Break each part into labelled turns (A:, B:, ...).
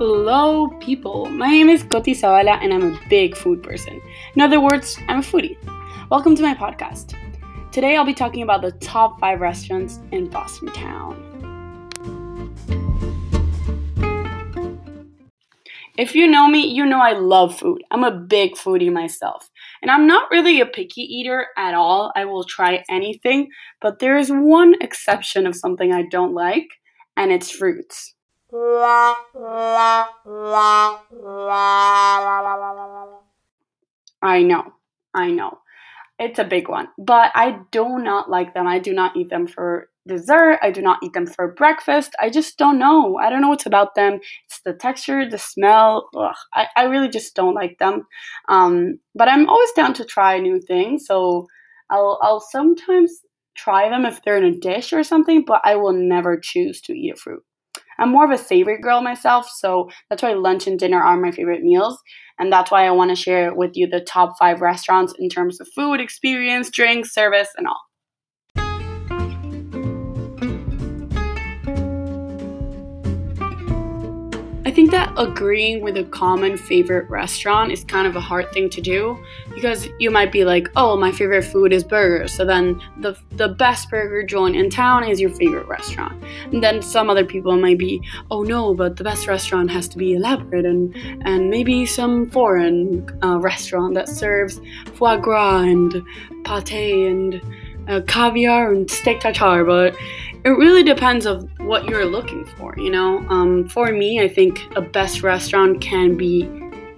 A: Hello, people. My name is Koti Zavala, and I'm a big food person. In other words, I'm a foodie. Welcome to my podcast. Today, I'll be talking about the top five restaurants in Boston town. If you know me, you know I love food. I'm a big foodie myself. And I'm not really a picky eater at all. I will try anything, but there is one exception of something I don't like, and it's fruits. I know, I know. It's a big one, but I do not like them. I do not eat them for dessert. I do not eat them for breakfast. I just don't know. I don't know what's about them. It's the texture, the smell. Ugh, I, I really just don't like them. Um, but I'm always down to try new things. So I'll, I'll sometimes try them if they're in a dish or something, but I will never choose to eat a fruit. I'm more of a savory girl myself, so that's why lunch and dinner are my favorite meals. And that's why I want to share with you the top five restaurants in terms of food, experience, drinks, service, and all. I think that agreeing with a common favorite restaurant is kind of a hard thing to do because you might be like, "Oh, my favorite food is burgers." So then the the best burger joint in town is your favorite restaurant. And then some other people might be, "Oh no, but the best restaurant has to be elaborate and and maybe some foreign uh, restaurant that serves foie gras and pate and uh, caviar and steak tartare." But it really depends of what you're looking for you know? Um, for me i think a best restaurant can be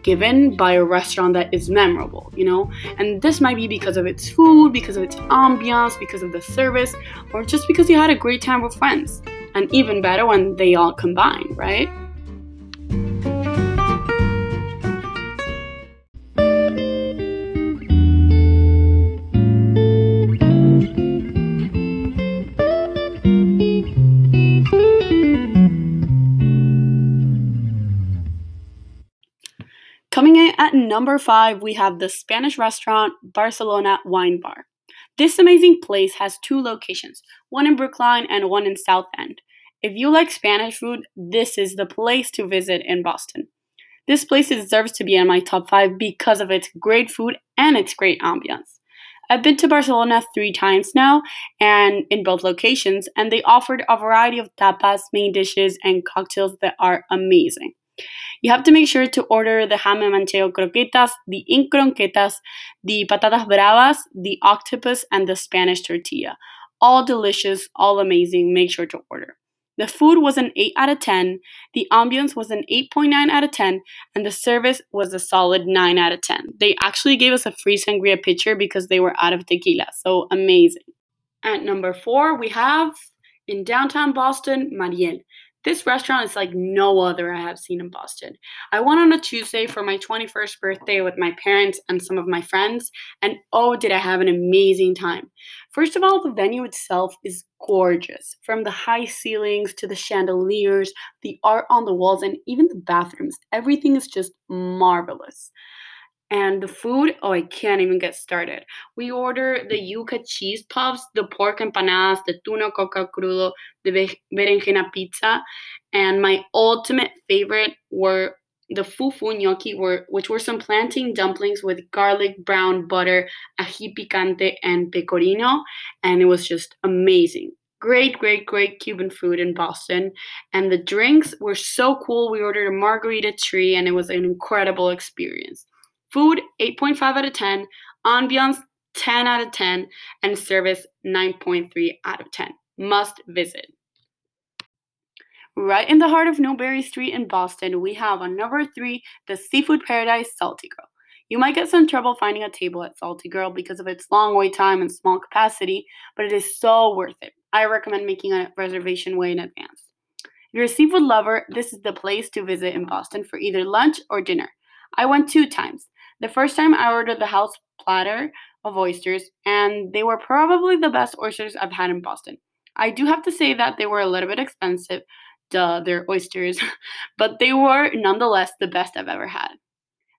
A: given by a restaurant that is memorable you know? And this might be because of its food because of its ambiance because of the service or just because you had a great time with friends. And even better when they all combine right number five, we have the Spanish restaurant Barcelona Wine Bar. This amazing place has two locations, one in Brookline and one in South End. If you like Spanish food, this is the place to visit in Boston. This place deserves to be in my top five because of its great food and its great ambiance. I've been to Barcelona three times now, and in both locations, and they offered a variety of tapas, main dishes, and cocktails that are amazing. You have to make sure to order the ham and manchego croquetas, the ink croquetas, the patatas bravas, the octopus, and the Spanish tortilla. All delicious, all amazing. Make sure to order. The food was an 8 out of 10, the ambience was an 8.9 out of 10, and the service was a solid 9 out of 10. They actually gave us a free sangria pitcher because they were out of tequila, so amazing. At number 4, we have in downtown Boston, Mariel. This restaurant is like no other I have seen in Boston. I went on a Tuesday for my 21st birthday with my parents and some of my friends, and oh, did I have an amazing time! First of all, the venue itself is gorgeous. From the high ceilings to the chandeliers, the art on the walls, and even the bathrooms, everything is just marvelous. And the food, oh, I can't even get started. We order the yuca cheese puffs, the pork empanadas, the tuna coca crudo, the berenjena pizza, and my ultimate favorite were the fufu gnocchi, were, which were some plantain dumplings with garlic, brown butter, ají picante, and pecorino, and it was just amazing great, great, great Cuban food in Boston. And the drinks were so cool. We ordered a margarita tree, and it was an incredible experience. Food 8.5 out of 10, ambiance 10 out of 10, and service 9.3 out of 10. Must visit. Right in the heart of Newbury Street in Boston, we have on number three, the Seafood Paradise Salty Girl. You might get some trouble finding a table at Salty Girl because of its long wait time and small capacity, but it is so worth it. I recommend making a reservation way in advance. If you're a seafood lover, this is the place to visit in Boston for either lunch or dinner. I went two times. The first time I ordered the house platter of oysters, and they were probably the best oysters I've had in Boston. I do have to say that they were a little bit expensive, duh, they're oysters, but they were nonetheless the best I've ever had.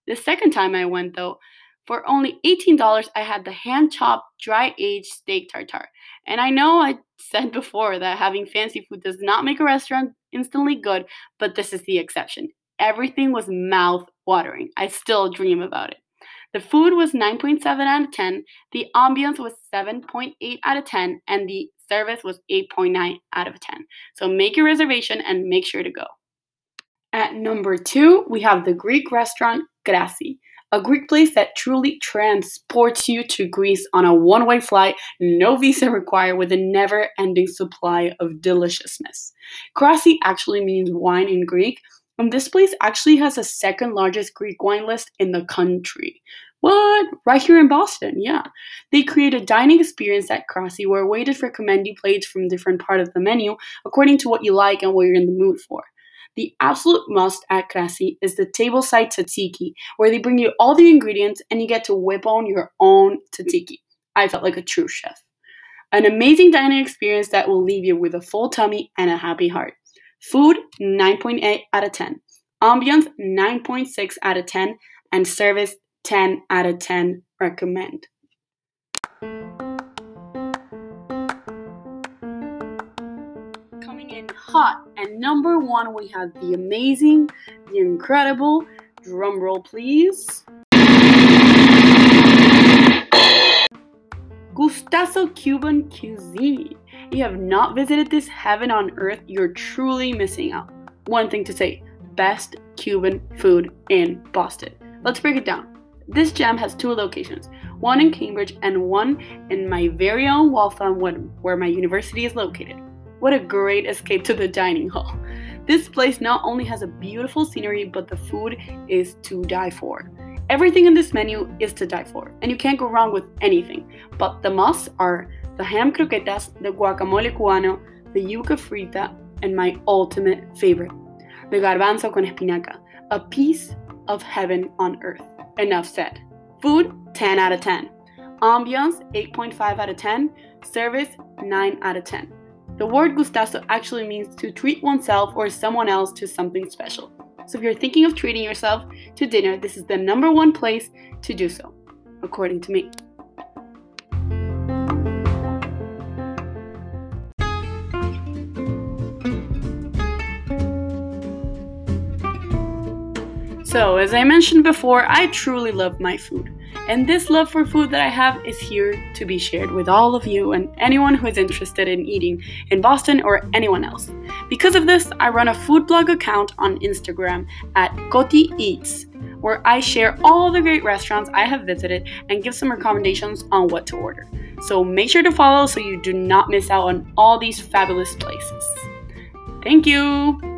A: The second time I went, though, for only $18, I had the hand chopped, dry aged steak tartare. And I know I said before that having fancy food does not make a restaurant instantly good, but this is the exception. Everything was mouth watering. I still dream about it. The food was 9.7 out of 10, the ambiance was 7.8 out of 10, and the service was 8.9 out of 10. So make your reservation and make sure to go. At number two, we have the Greek restaurant Krasi, a Greek place that truly transports you to Greece on a one way flight, no visa required, with a never ending supply of deliciousness. Krasi actually means wine in Greek, and this place actually has the second largest Greek wine list in the country. What? Right here in Boston, yeah. They create a dining experience at Krasi where waiters recommend you plates from different part of the menu according to what you like and what you're in the mood for. The absolute must at Krasi is the tableside tzatziki, where they bring you all the ingredients and you get to whip on your own tzatziki. I felt like a true chef. An amazing dining experience that will leave you with a full tummy and a happy heart. Food 9.8 out of 10. Ambiance 9.6 out of 10 and service 10 out of 10 recommend. Coming in hot and number 1 we have the amazing, the incredible, drum roll please. Gustazo Cuban Cuisine. You have not visited this heaven on earth, you're truly missing out. One thing to say best Cuban food in Boston. Let's break it down. This gem has two locations one in Cambridge and one in my very own Waltham, where my university is located. What a great escape to the dining hall! This place not only has a beautiful scenery, but the food is to die for. Everything in this menu is to die for, and you can't go wrong with anything. But the musts are the ham croquetas, the guacamole cubano, the yuca frita, and my ultimate favorite, the garbanzo con espinaca, a piece of heaven on earth. Enough said. Food, 10 out of 10. Ambiance, 8.5 out of 10. Service, 9 out of 10. The word gustazo actually means to treat oneself or someone else to something special. So if you're thinking of treating yourself to dinner, this is the number one place to do so, according to me. So, as I mentioned before, I truly love my food. And this love for food that I have is here to be shared with all of you and anyone who is interested in eating in Boston or anyone else. Because of this, I run a food blog account on Instagram at Coti Eats, where I share all the great restaurants I have visited and give some recommendations on what to order. So make sure to follow so you do not miss out on all these fabulous places. Thank you!